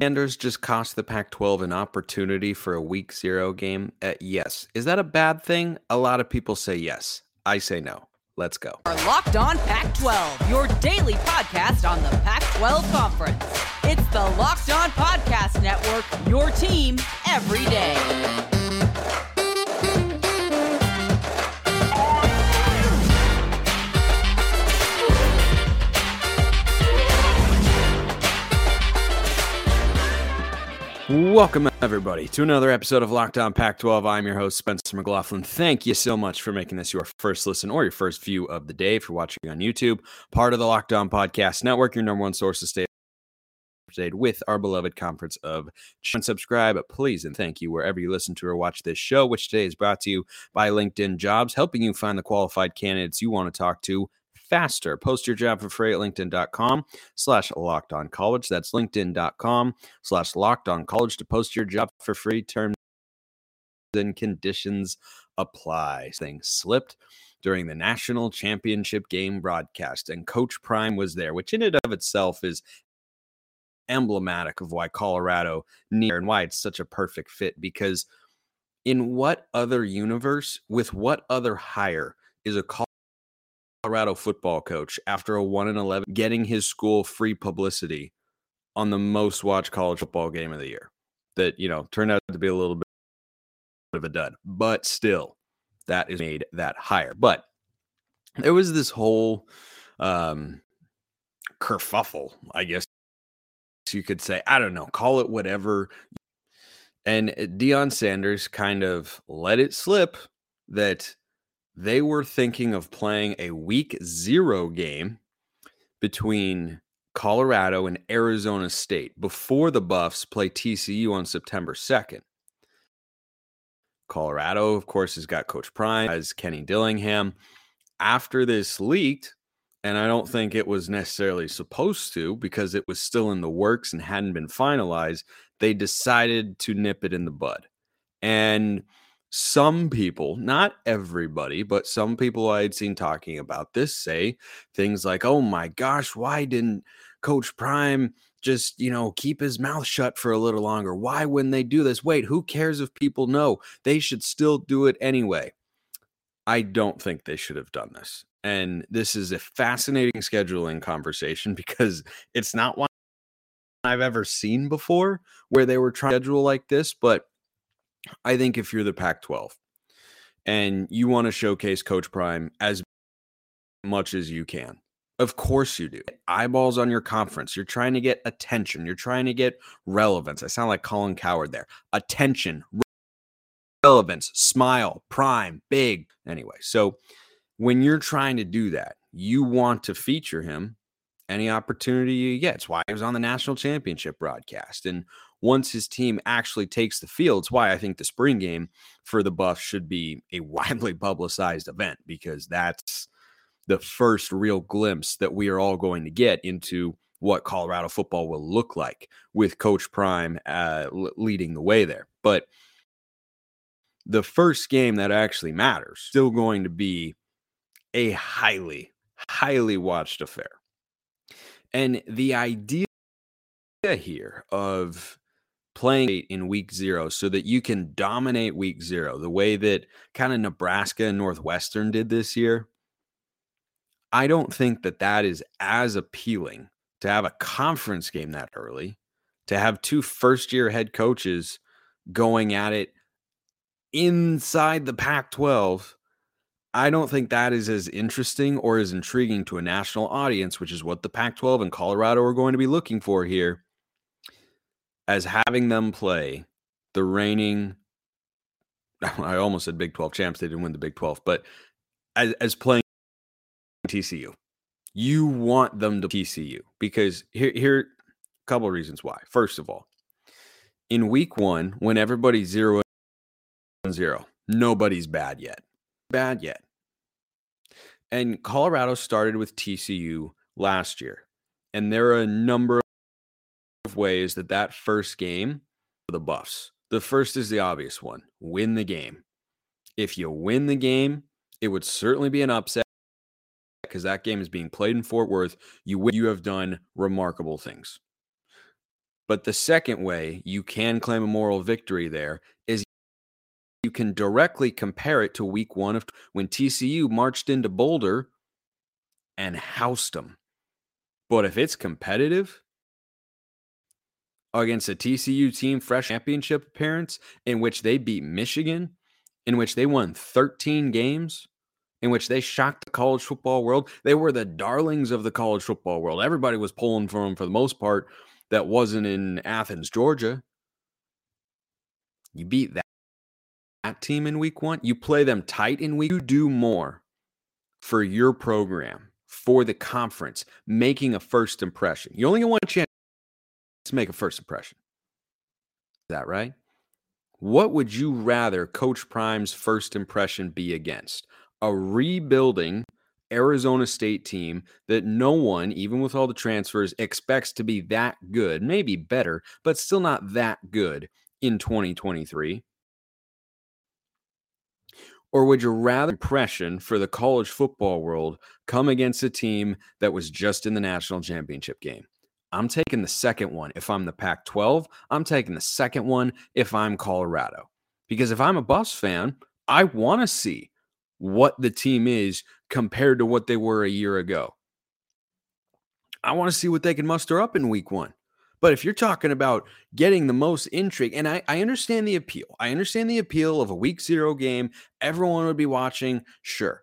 Sanders just cost the Pac 12 an opportunity for a week zero game? Uh, yes. Is that a bad thing? A lot of people say yes. I say no. Let's go. Our Locked On Pac 12, your daily podcast on the Pac 12 Conference. It's the Locked On Podcast Network, your team every day. Welcome, everybody, to another episode of Locked On Pac 12. I'm your host, Spencer McLaughlin. Thank you so much for making this your first listen or your first view of the day you're watching on YouTube. Part of the Locked On Podcast Network, your number one source to stay updated with our beloved conference of and subscribe please and thank you wherever you listen to or watch this show which today is brought to you by linkedin jobs helping you find the qualified candidates you want to talk to faster. Post your job for free at linkedin.com slash locked on college. That's linkedin.com slash locked on college to post your job for free. Terms and conditions apply. Things slipped during the national championship game broadcast, and Coach Prime was there, which in and of itself is emblematic of why Colorado near and why it's such a perfect fit because in what other universe with what other hire is a Colorado football coach after a 1 and 11 getting his school free publicity on the most watched college football game of the year. That you know turned out to be a little bit of a dud but still that is made that higher. But there was this whole um kerfuffle i guess you could say. I don't know call it whatever. And Deion Sanders kind of let it slip that they were thinking of playing a week zero game between Colorado and Arizona State before the Buffs play TCU on September 2nd. Colorado, of course, has got Coach Prime as Kenny Dillingham. After this leaked, and I don't think it was necessarily supposed to because it was still in the works and hadn't been finalized, they decided to nip it in the bud. And some people, not everybody, but some people I had seen talking about this say things like, oh my gosh, why didn't Coach Prime just, you know, keep his mouth shut for a little longer? Why wouldn't they do this? Wait, who cares if people know? They should still do it anyway. I don't think they should have done this. And this is a fascinating scheduling conversation because it's not one I've ever seen before where they were trying to schedule like this, but I think if you're the Pac 12 and you want to showcase Coach Prime as much as you can, of course you do. Eyeballs on your conference. You're trying to get attention. You're trying to get relevance. I sound like Colin Cowherd there. Attention, relevance, smile, prime, big. Anyway, so when you're trying to do that, you want to feature him any opportunity you get. It's why he was on the national championship broadcast. And once his team actually takes the field. It's why I think the spring game for the Buffs should be a widely publicized event because that's the first real glimpse that we are all going to get into what Colorado football will look like with Coach Prime uh, leading the way there. But the first game that actually matters still going to be a highly, highly watched affair. And the idea here of playing in week zero so that you can dominate week zero the way that kind of Nebraska and Northwestern did this year. I don't think that that is as appealing to have a conference game that early, to have two first year head coaches going at it inside the Pac 12. I don't think that is as interesting or as intriguing to a national audience, which is what the Pac 12 and Colorado are going to be looking for here as having them play the reigning I almost said Big 12 champs. They didn't win the Big 12, but as, as playing TCU, you want them to TCU because here, here, a couple of reasons why. First of all, in week one, when everybody's zero and zero, nobody's bad yet. Bad yet. And Colorado started with TCU last year, and there are a number ways that that first game for the Buffs. The first is the obvious one win the game. If you win the game, it would certainly be an upset because that game is being played in Fort Worth. You you have done remarkable things. But the second way you can claim a moral victory there is you can directly compare it to week one of when TCU marched into Boulder and housed them. But if it's competitive against a TCU team fresh championship appearance in which they beat Michigan, in which they won 13 games, in which they shocked the college football world, they were the darlings of the college football world. Everybody was pulling for them for the most part that wasn't in Athens, Georgia. You beat that, that team in week one. You play them tight in week. You do more for your program, for the conference, making a first impression. You only get one chance make a first impression. Is that right? What would you rather Coach Prime's first impression be against? A rebuilding Arizona State team that no one, even with all the transfers, expects to be that good, maybe better, but still not that good in 2023? Or would you rather impression for the college football world come against a team that was just in the national championship game? I'm taking the second one if I'm the Pac 12. I'm taking the second one if I'm Colorado. Because if I'm a Buffs fan, I want to see what the team is compared to what they were a year ago. I want to see what they can muster up in week one. But if you're talking about getting the most intrigue, and I, I understand the appeal, I understand the appeal of a week zero game, everyone would be watching, sure.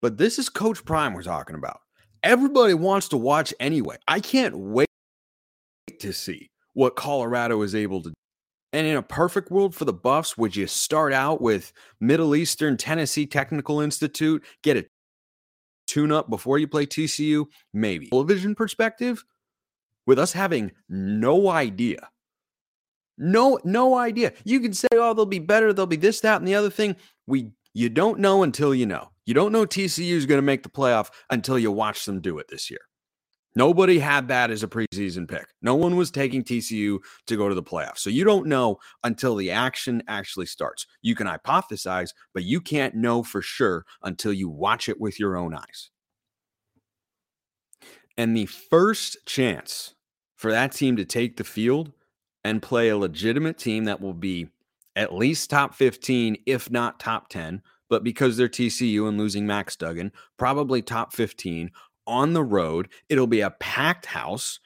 But this is Coach Prime we're talking about. Everybody wants to watch anyway. I can't wait to see what Colorado is able to do. And in a perfect world for the Buffs, would you start out with Middle Eastern Tennessee Technical Institute, get a tune up before you play TCU? Maybe. Television perspective, with us having no idea. No, no idea. You can say, oh, they'll be better, they'll be this, that, and the other thing. We you don't know until you know. You don't know TCU is going to make the playoff until you watch them do it this year. Nobody had that as a preseason pick. No one was taking TCU to go to the playoffs. So you don't know until the action actually starts. You can hypothesize, but you can't know for sure until you watch it with your own eyes. And the first chance for that team to take the field and play a legitimate team that will be at least top 15, if not top 10, but because they're TCU and losing Max Duggan, probably top 15 on the road. It'll be a packed house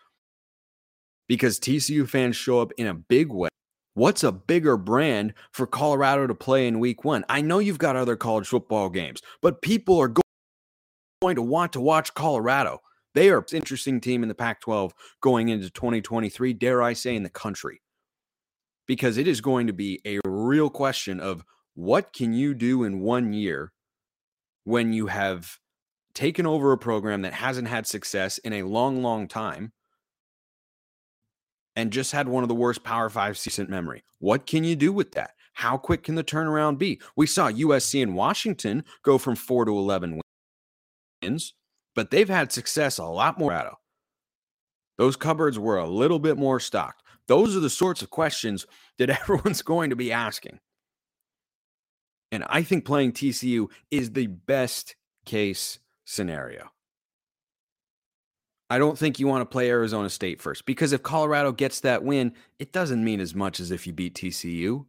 because TCU fans show up in a big way. What's a bigger brand for Colorado to play in week one? I know you've got other college football games, but people are going to want to watch Colorado. They are an interesting team in the Pac 12 going into 2023, dare I say, in the country. Because it is going to be a real question of what can you do in one year when you have taken over a program that hasn't had success in a long, long time and just had one of the worst Power Five season memory. What can you do with that? How quick can the turnaround be? We saw USC and Washington go from four to 11 wins, but they've had success a lot more. Out of. Those cupboards were a little bit more stocked. Those are the sorts of questions that everyone's going to be asking. And I think playing TCU is the best case scenario. I don't think you want to play Arizona State first because if Colorado gets that win, it doesn't mean as much as if you beat TCU.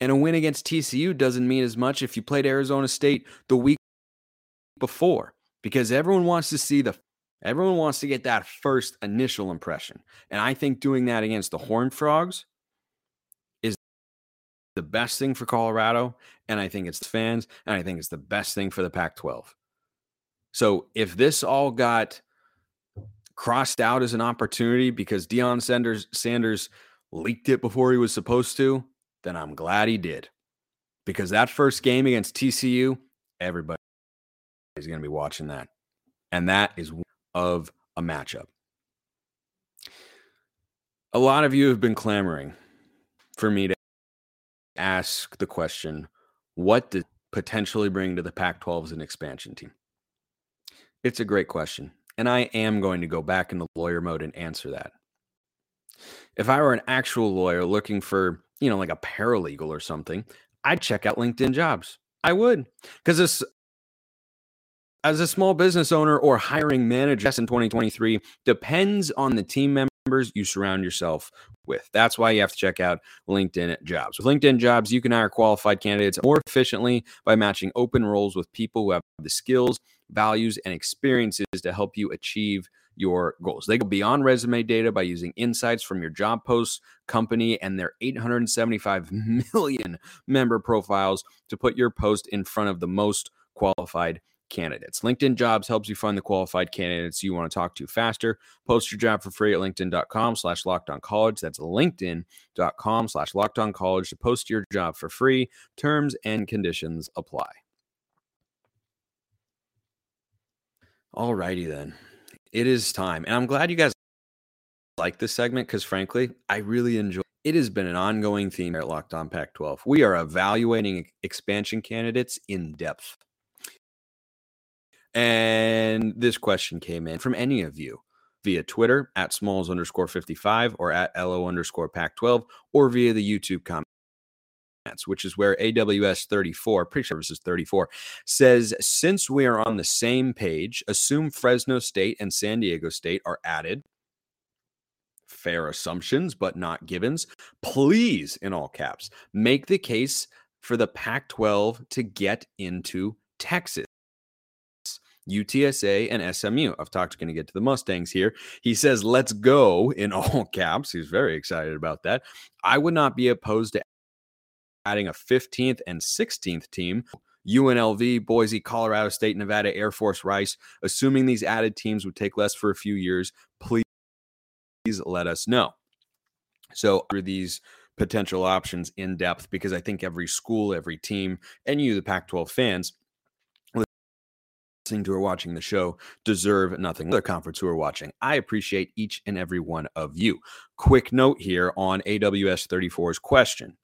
And a win against TCU doesn't mean as much if you played Arizona State the week before because everyone wants to see the everyone wants to get that first initial impression. And I think doing that against the Horned Frogs the best thing for Colorado and I think it's fans, and I think it's the best thing for the Pac 12. So if this all got crossed out as an opportunity because Deion Sanders, Sanders leaked it before he was supposed to, then I'm glad he did. Because that first game against TCU, everybody is going to be watching that. And that is of a matchup. A lot of you have been clamoring for me to ask the question what did potentially bring to the Pac 12 as an expansion team? It's a great question. And I am going to go back into lawyer mode and answer that. If I were an actual lawyer looking for, you know, like a paralegal or something, I'd check out LinkedIn jobs. I would. Because this as a small business owner or hiring manager in 2023 depends on the team member members you surround yourself with. That's why you have to check out LinkedIn Jobs. With LinkedIn Jobs, you can hire qualified candidates more efficiently by matching open roles with people who have the skills, values, and experiences to help you achieve your goals. They go beyond resume data by using insights from your job posts, company, and their 875 million member profiles to put your post in front of the most qualified candidates. LinkedIn Jobs helps you find the qualified candidates you want to talk to faster. Post your job for free at linkedin.com slash college. That's linkedin.com slash college to post your job for free. Terms and conditions apply. All righty then. It is time. And I'm glad you guys like this segment because frankly, I really enjoy it has been an ongoing theme at Locked On Pac 12. We are evaluating expansion candidates in depth. And this question came in from any of you via Twitter at smalls underscore 55 or at LO underscore Pac 12 or via the YouTube comments, which is where AWS 34, pre services 34, says since we are on the same page, assume Fresno State and San Diego State are added. Fair assumptions, but not givens. Please, in all caps, make the case for the Pac 12 to get into Texas. UTSA, and SMU. I've talked to going to get to the Mustangs here. He says, let's go in all caps. He's very excited about that. I would not be opposed to adding a 15th and 16th team. UNLV, Boise, Colorado State, Nevada, Air Force, Rice. Assuming these added teams would take less for a few years, please let us know. So, are these potential options in depth because I think every school, every team, and you, the Pac 12 fans, listening to or watching the show deserve nothing. Other conference who are watching, I appreciate each and every one of you. Quick note here on AWS 34's question.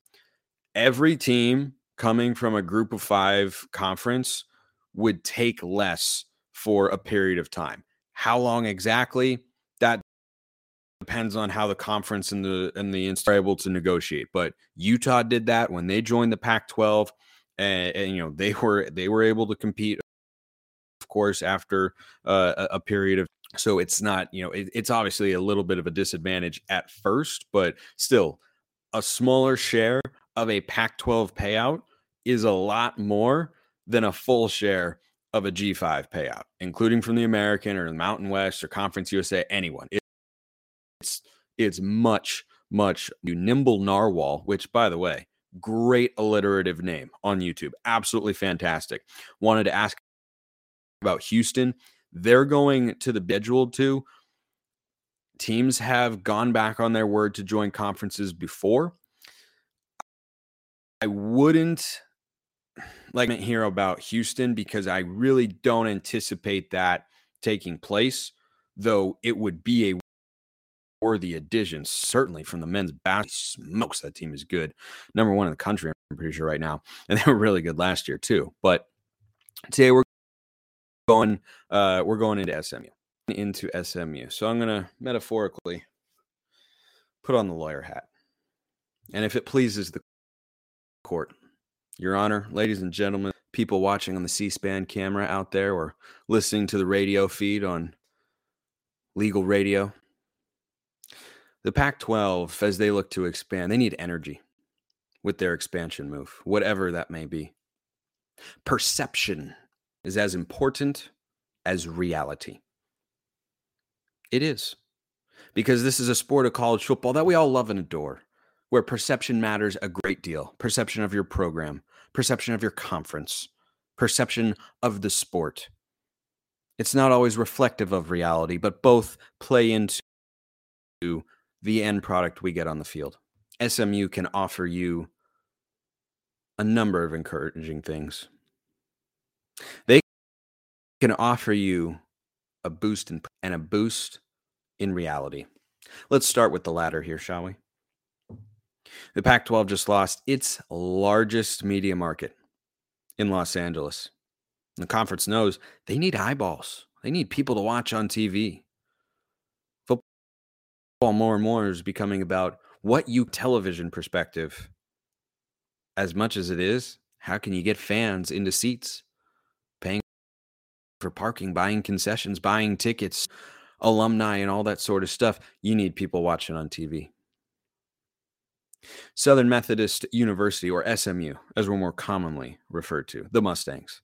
Every team coming from a group of five conference would take less for a period of time. How long exactly? That depends on how the conference and the and the are able to negotiate. But Utah did that when they joined the Pac-12, and, and you know they were they were able to compete of course, after uh, a, period of so it's not you know it, it's obviously a little bit of a disadvantage at first, but still a smaller share of a Pac-12 payout is a lot more than a full share of a G5 payout, including from the American or the Mountain West or Conference USA, anyone. It's it's much much you nimble narwhal, which by the way, great alliterative name on YouTube, absolutely fantastic. Wanted to ask about Houston. They're going to the scheduled too. Teams have gone back on their word to join conferences before. I wouldn't like to hear about Houston because I really don't anticipate that taking place, though it would be a worthy addition, certainly from the men's basketball. Smokes, that team is good. Number one in the country, I'm pretty sure right now. And they were really good last year, too. But today we're going uh we're going into SMU into SMU. So I'm going to metaphorically put on the lawyer hat. And if it pleases the court, your honor, ladies and gentlemen, people watching on the C-SPAN camera out there or listening to the radio feed on legal radio, the Pac-12 as they look to expand, they need energy with their expansion move, whatever that may be. Perception is as important as reality. It is. Because this is a sport of college football that we all love and adore, where perception matters a great deal. Perception of your program, perception of your conference, perception of the sport. It's not always reflective of reality, but both play into the end product we get on the field. SMU can offer you a number of encouraging things. They can offer you a boost in, and a boost in reality. Let's start with the latter here, shall we? The Pac 12 just lost its largest media market in Los Angeles. The conference knows they need eyeballs, they need people to watch on TV. Football more and more is becoming about what you television perspective as much as it is how can you get fans into seats for parking, buying concessions, buying tickets, alumni and all that sort of stuff, you need people watching on TV. Southern Methodist University, or SMU, as we're more commonly referred to, the Mustangs,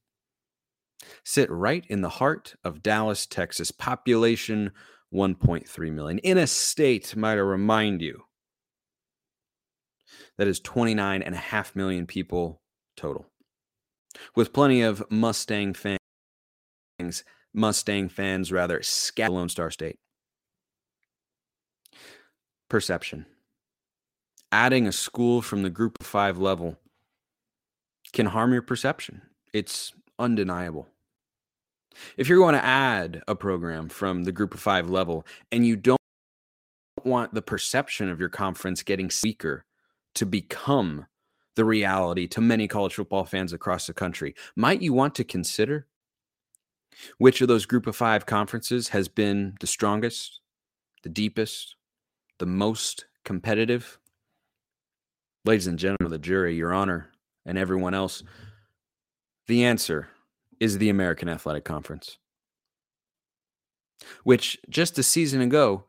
sit right in the heart of Dallas, Texas, population 1.3 million, in a state, might I remind you, that is 29 and a half million people total, with plenty of Mustang fans, Mustang fans rather, scat Lone Star State. Perception adding a school from the group of five level can harm your perception. It's undeniable. If you're going to add a program from the group of five level and you don't want the perception of your conference getting weaker to become the reality to many college football fans across the country, might you want to consider which of those group of five conferences has been the strongest, the deepest, the most competitive? Ladies and gentlemen of the jury, Your Honor, and everyone else, the answer is the American Athletic Conference, which just a season ago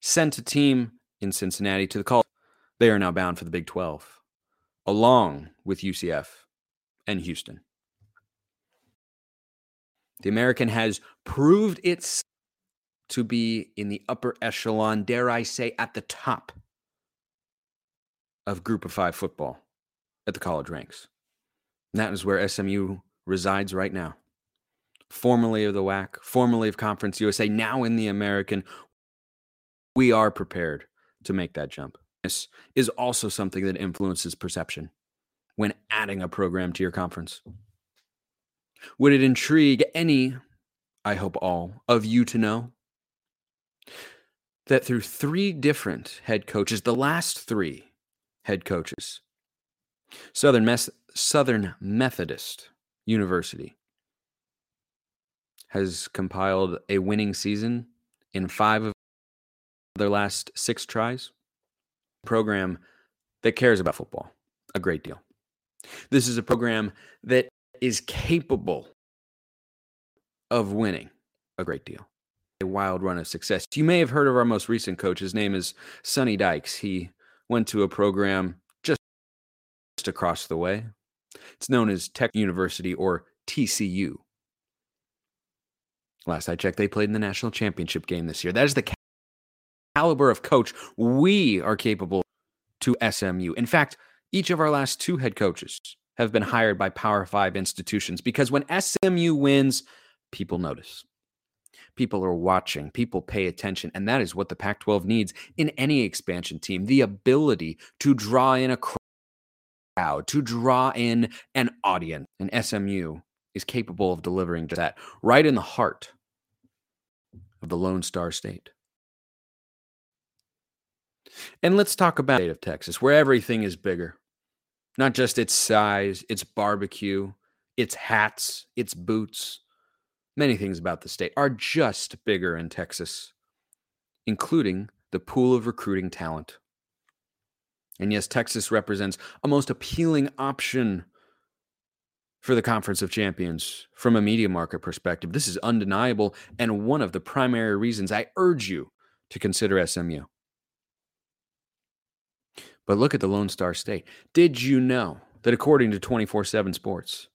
sent a team in Cincinnati to the call. They are now bound for the Big 12, along with UCF and Houston. The American has proved its to be in the upper echelon, dare I say, at the top of group of five football at the college ranks. And that is where SMU resides right now. Formerly of the WAC, formerly of Conference USA, now in the American. We are prepared to make that jump. This is also something that influences perception when adding a program to your conference. Would it intrigue any, I hope all, of you to know that through three different head coaches, the last three head coaches. Southern, Mes- Southern Methodist University has compiled a winning season in five of their last six tries. Program that cares about football a great deal. This is a program that is capable of winning a great deal. A wild run of success. You may have heard of our most recent coach. His name is Sonny Dykes. He went to a program just across the way. It's known as Tech University or TCU. Last I checked, they played in the national championship game this year. That is the caliber of coach we are capable to SMU. In fact, each of our last two head coaches have been hired by Power Five institutions because when SMU wins, people notice. People are watching, people pay attention. And that is what the Pac 12 needs in any expansion team the ability to draw in a crowd, to draw in an audience. And SMU is capable of delivering just that right in the heart of the Lone Star State. And let's talk about the state of Texas, where everything is bigger. Not just its size, its barbecue, its hats, its boots, Many things about the state are just bigger in Texas, including the pool of recruiting talent. And yes, Texas represents a most appealing option for the Conference of Champions from a media market perspective. This is undeniable and one of the primary reasons I urge you to consider SMU. But look at the Lone Star State. Did you know that according to 24 7 Sports,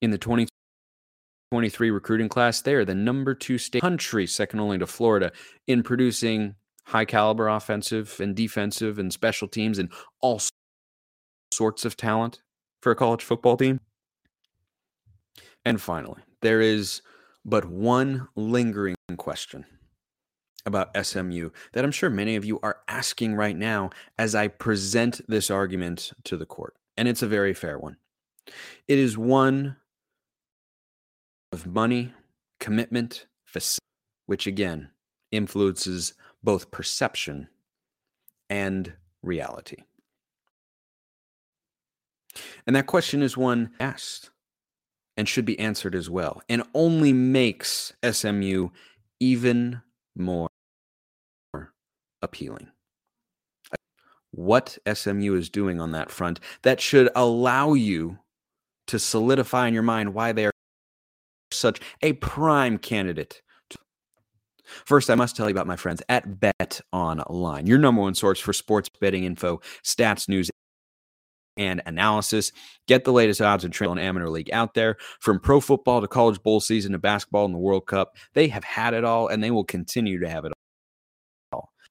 in the 2023 recruiting class, they are the number two state country, second only to Florida, in producing high caliber offensive and defensive and special teams and all sorts of talent for a college football team. And finally, there is but one lingering question about SMU that I'm sure many of you are asking right now as I present this argument to the court. And it's a very fair one. It is one of money, commitment, which again influences both perception and reality. And that question is one asked and should be answered as well, and only makes SMU even more appealing. What SMU is doing on that front that should allow you to solidify in your mind why they are such a prime candidate. First, I must tell you about my friends at Bet Online, your number one source for sports betting info, stats, news, and analysis. Get the latest odds and trail in amateur league out there. From pro football to college bowl season to basketball and the World Cup, they have had it all and they will continue to have it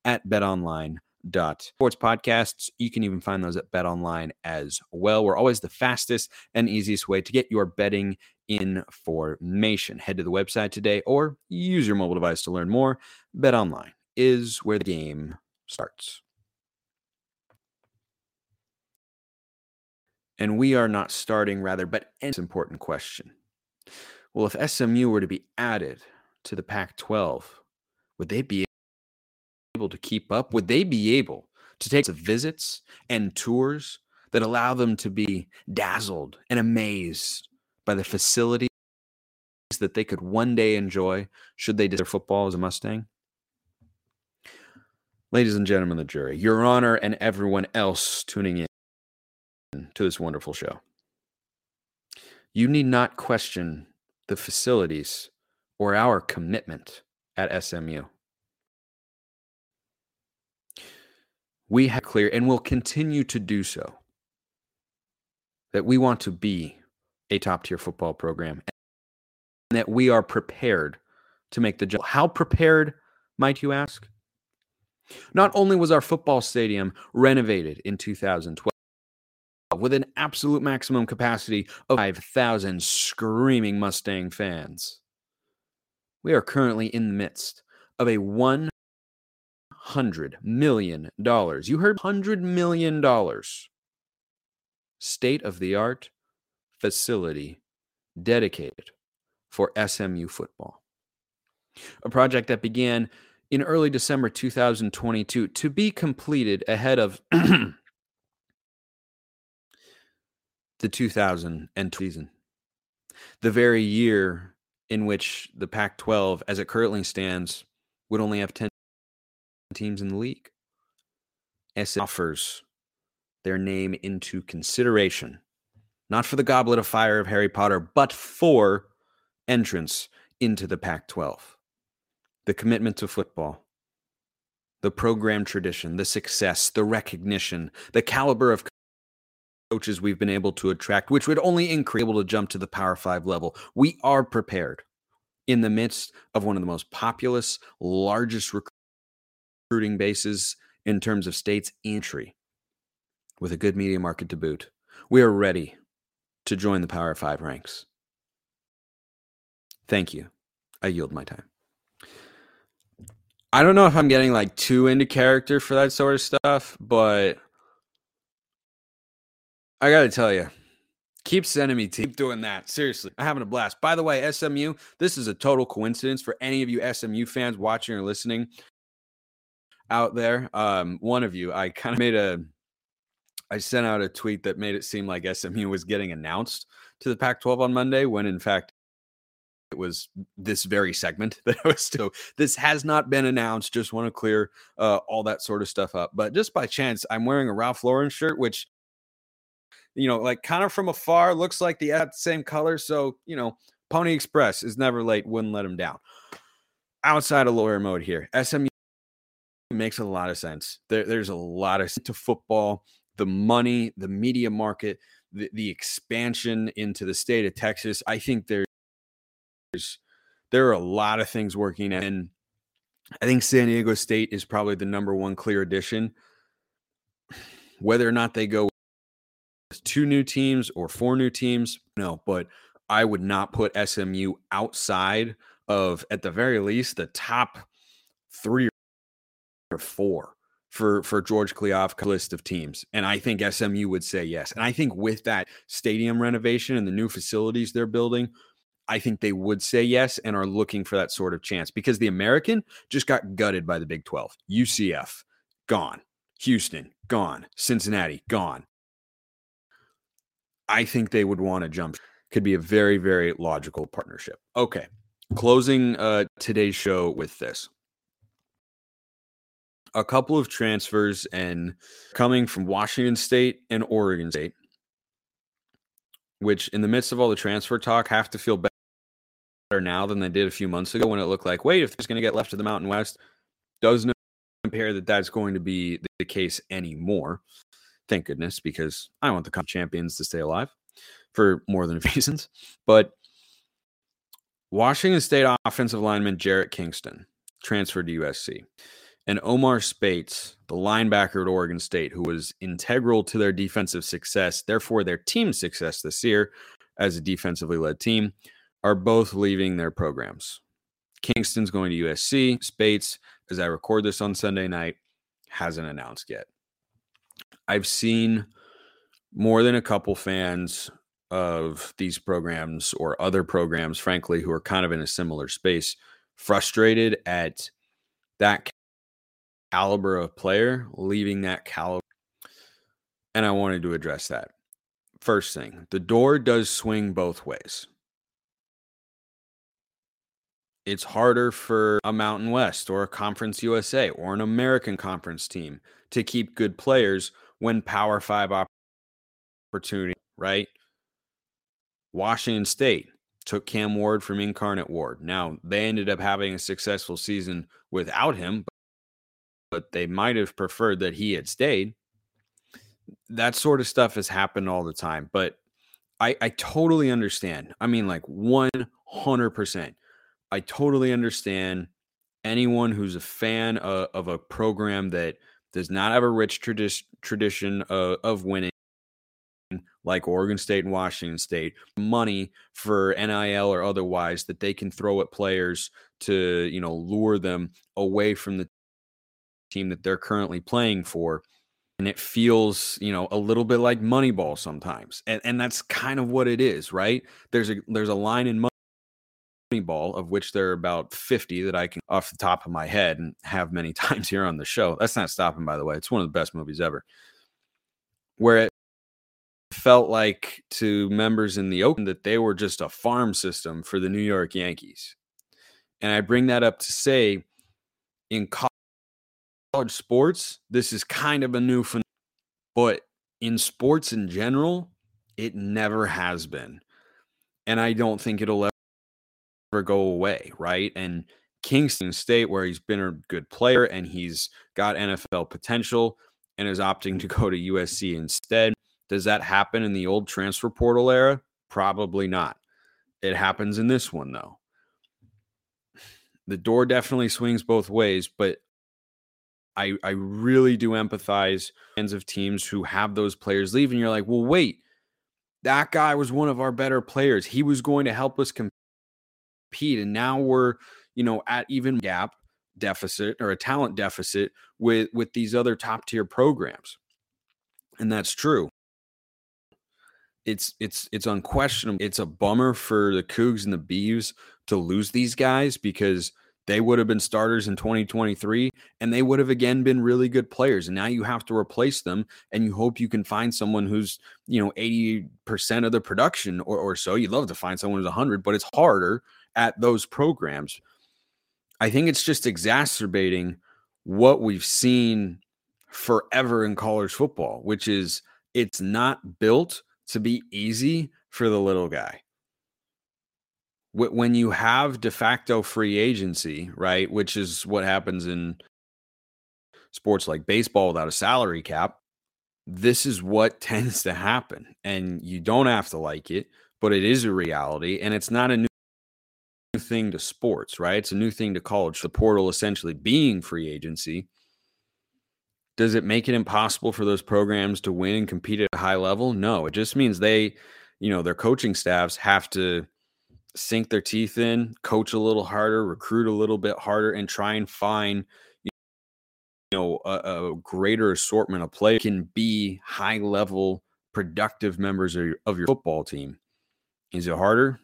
at BetOnline. Dot sports podcasts. You can even find those at Bet Online as well. We're always the fastest and easiest way to get your betting information. Head to the website today or use your mobile device to learn more. Bet Online is where the game starts. And we are not starting, rather, but an important question. Well, if SMU were to be added to the Pac 12, would they be able to keep up? Would they be able to take visits and tours that allow them to be dazzled and amazed by the facilities that they could one day enjoy should they their football as a Mustang? Ladies and gentlemen, the jury, your honor, and everyone else tuning in to this wonderful show. You need not question the facilities or our commitment at SMU. We have clear and will continue to do so that we want to be a top tier football program and that we are prepared to make the jump. How prepared, might you ask? Not only was our football stadium renovated in 2012, with an absolute maximum capacity of 5,000 screaming Mustang fans. We are currently in the midst of a $100 million. You heard $100 million. State of the art facility dedicated for SMU football. A project that began in early December 2022 to be completed ahead of the 2000 season, the very year in which the Pac 12, as it currently stands, would only have 10 teams in the league. S offers their name into consideration, not for the goblet of fire of Harry Potter, but for entrance into the Pac 12. The commitment to football, the program tradition, the success, the recognition, the caliber of coaches we've been able to attract, which would only increase able to jump to the Power Five level. We are prepared in the midst of one of the most populous, largest recruiting bases in terms of states entry, with a good media market to boot. We are ready to join the Power Five ranks. Thank you. I yield my time. I don't know if I'm getting like too into character for that sort of stuff, but I got to tell you, keep sending me, keep doing that. Seriously, I'm having a blast. By the way, SMU, this is a total coincidence for any of you SMU fans watching or listening out there. Um, one of you, I kind of made a, I sent out a tweet that made it seem like SMU was getting announced to the Pac 12 on Monday, when in fact, it was this very segment that I was still. This has not been announced. Just want to clear uh, all that sort of stuff up. But just by chance, I'm wearing a Ralph Lauren shirt, which you know, like kind of from afar, looks like the same color. So, you know, Pony Express is never late, wouldn't let him down. Outside of lawyer mode here, SMU makes a lot of sense. There, there's a lot of to football, the money, the media market, the, the expansion into the state of Texas. I think there's there are a lot of things working, and I think San Diego State is probably the number one clear addition. Whether or not they go with two new teams or four new teams. No, but I would not put SMU outside of, at the very least, the top three or four for for George Kliavkoff's list of teams. And I think SMU would say yes. And I think with that stadium renovation and the new facilities they're building, I think they would say yes and are looking for that sort of chance because the American just got gutted by the Big 12. UCF gone. Houston gone. Cincinnati gone. I think they would want to jump. Could be a very, very logical partnership. Okay. Closing uh, today's show with this. A couple of transfers and coming from Washington State and Oregon State, which in the midst of all the transfer talk have to feel better now than they did a few months ago when it looked like, wait, if there's going to get left to the Mountain West, doesn't compare that that's going to be the case anymore. Thank goodness, because I want the cup champions to stay alive for more than reasons. But Washington State offensive lineman Jarrett Kingston transferred to USC. And Omar Speights, the linebacker at Oregon State, who was integral to their defensive success, therefore their team success this year as a defensively led team, are both leaving their programs. Kingston's going to USC. Spates, as I record this on Sunday night, hasn't announced yet. I've seen more than a couple fans of these programs or other programs, frankly, who are kind of in a similar space, frustrated at that caliber of player leaving that caliber. And I wanted to address that. First thing, the door does swing both ways it's harder for a Mountain West or a Conference USA or an American Conference team to keep good players when Power Five opportunity, right? Washington State took Cam Ward from Incarnate Word. Now, they ended up having a successful season without him, but they might have preferred that he had stayed. That sort of stuff has happened all the time, but I, I totally understand. I mean, like 100%. I totally understand anyone who's a fan of, of a program that does not have a rich tradi- tradition of, of winning like Oregon State and Washington State, money for NIL or otherwise that they can throw at players to, you know, lure them away from the team that they're currently playing for. And it feels, you know, a little bit like Moneyball sometimes. And and that's kind of what it is, right? There's a there's a line in moneyball of which there are about 50 that I can off the top of my head and have many times here on the show. That's not stopping, by the way. It's one of the best movies ever. Where it felt like to members in the Open that they were just a farm system for the New York Yankees. And I bring that up to say in college sports, this is kind of a new phenomenon. But in sports in general, it never has been. And I don't think it'll ever go away, right? And Kingston State, where he's been a good player and he's got NFL potential and is opting to go to USC instead. Does that happen in the old transfer portal era? Probably not. It happens in this one, though. The door definitely swings both ways, but I, I really do empathize fans of teams who have those players leave, and you're like, well, wait, that guy was one of our better players. He was going to help us compete. And now we're, you know, at even gap deficit or a talent deficit with with these other top tier programs. And that's true. It's it's it's unquestionable. It's a bummer for the Cougs and the Beavs to lose these guys because they would have been starters in 2023 and they would have again been really good players and now you have to replace them and you hope you can find someone who's you know 80% of the production or, or so you'd love to find someone who's 100 but it's harder at those programs. I think it's just exacerbating what we've seen forever in college football, which is it's not built to be easy for the little guy. When you have de facto free agency, right, which is what happens in sports like baseball without a salary cap, this is what tends to happen. And you don't have to like it, but it is a reality. And it's not a new thing to sports, right? It's a new thing to college. The portal essentially being free agency. Does it make it impossible for those programs to win and compete at a high level? No, it just means they, you know, their coaching staffs have to sink their teeth in, coach a little harder, recruit a little bit harder, and try and find, you know, a, a greater assortment of players can be high level, productive members of your, of your football team. Is it harder?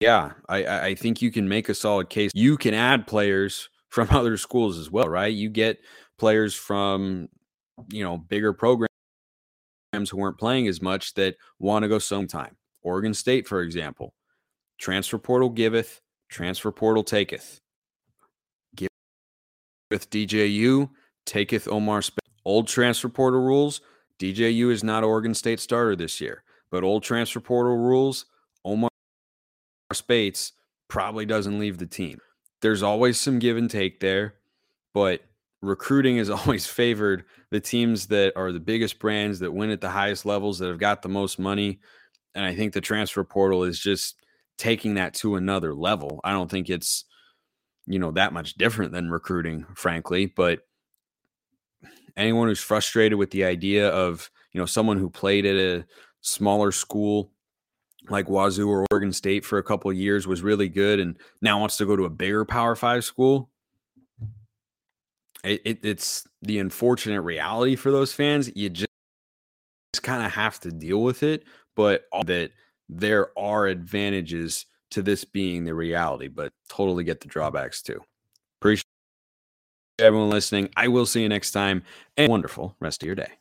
Yeah, I, I think you can make a solid case. You can add players from other schools as well, right? You get players from, you know, bigger programs who weren't playing as much that want to go sometime. Oregon State, for example, transfer portal giveth, transfer portal taketh. Giveth DJU, taketh Omar Speights. Old transfer portal rules, DJU is not Oregon State starter this year, but old transfer portal rules, Omar Bates probably doesn't leave the team. There's always some give and take there, but recruiting is always favored the teams that are the biggest brands that win at the highest levels that have got the most money. And I think the transfer portal is just taking that to another level. I don't think it's you know that much different than recruiting frankly, but anyone who's frustrated with the idea of, you know, someone who played at a smaller school like Wazoo or Oregon State for a couple years was really good and now wants to go to a bigger Power 5 school, it, it, it's the unfortunate reality for those fans. You just kind of have to deal with it, but that there are advantages to this being the reality, but totally get the drawbacks too. Appreciate everyone listening. I will see you next time and wonderful rest of your day.